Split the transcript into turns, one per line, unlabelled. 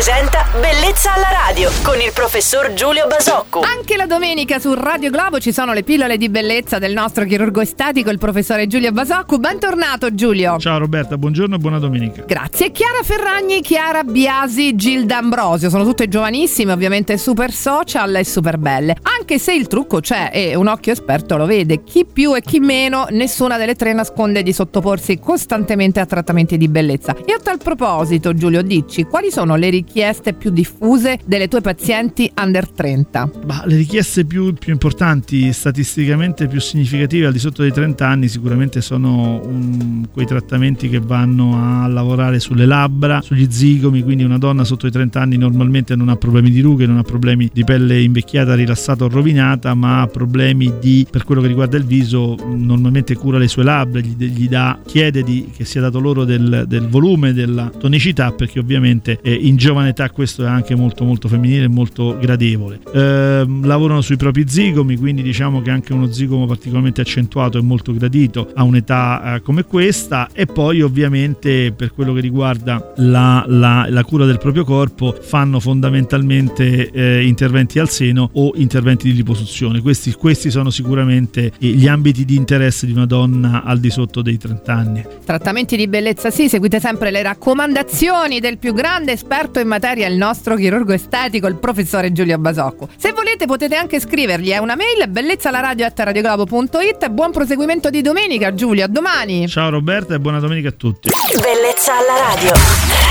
presenta Bellezza alla radio con il professor Giulio Basocco.
Anche la domenica su Radio Globo ci sono le pillole di bellezza del nostro chirurgo estatico, il professore Giulio Basocco. Bentornato Giulio.
Ciao Roberta, buongiorno e buona domenica.
Grazie. Chiara Ferragni, Chiara Biasi, Gilda Ambrosio, sono tutte giovanissime, ovviamente super social e super belle. Anche se il trucco c'è e un occhio esperto lo vede, chi più e chi meno, nessuna delle tre nasconde di sottoporsi costantemente a trattamenti di bellezza. E a tal proposito, Giulio, dici quali sono le richieste più diffuse delle tue pazienti under 30?
Bah, le richieste più, più, importanti, statisticamente più significative al di sotto dei 30 anni, sicuramente sono un, quei trattamenti che vanno a lavorare sulle labbra, sugli zigomi. Quindi, una donna sotto i 30 anni normalmente non ha problemi di rughe, non ha problemi di pelle invecchiata, rilassata o rovinata, ma ha problemi di, per quello che riguarda il viso, normalmente cura le sue labbra, gli, gli dà, chiede di, che sia dato loro del, del volume, della tonicità, perché ovviamente eh, in giovane età questo è anche molto molto femminile e molto gradevole. Eh, lavorano sui propri zigomi, quindi diciamo che anche uno zigomo particolarmente accentuato è molto gradito a un'età eh, come questa e poi ovviamente per quello che riguarda la, la, la cura del proprio corpo fanno fondamentalmente eh, interventi al seno o interventi di liposuzione. Questi, questi sono sicuramente gli ambiti di interesse di una donna al di sotto dei 30 anni.
Trattamenti di bellezza sì, seguite sempre le raccomandazioni del più grande esperto in materia, il nostro chirurgo estetico, il professore Giulio Basocco. Se volete potete anche scrivergli, è una mail bellezzalaradio.it Buon proseguimento di domenica Giulio, a domani!
Ciao Roberta e buona domenica a tutti!
Bellezza alla radio.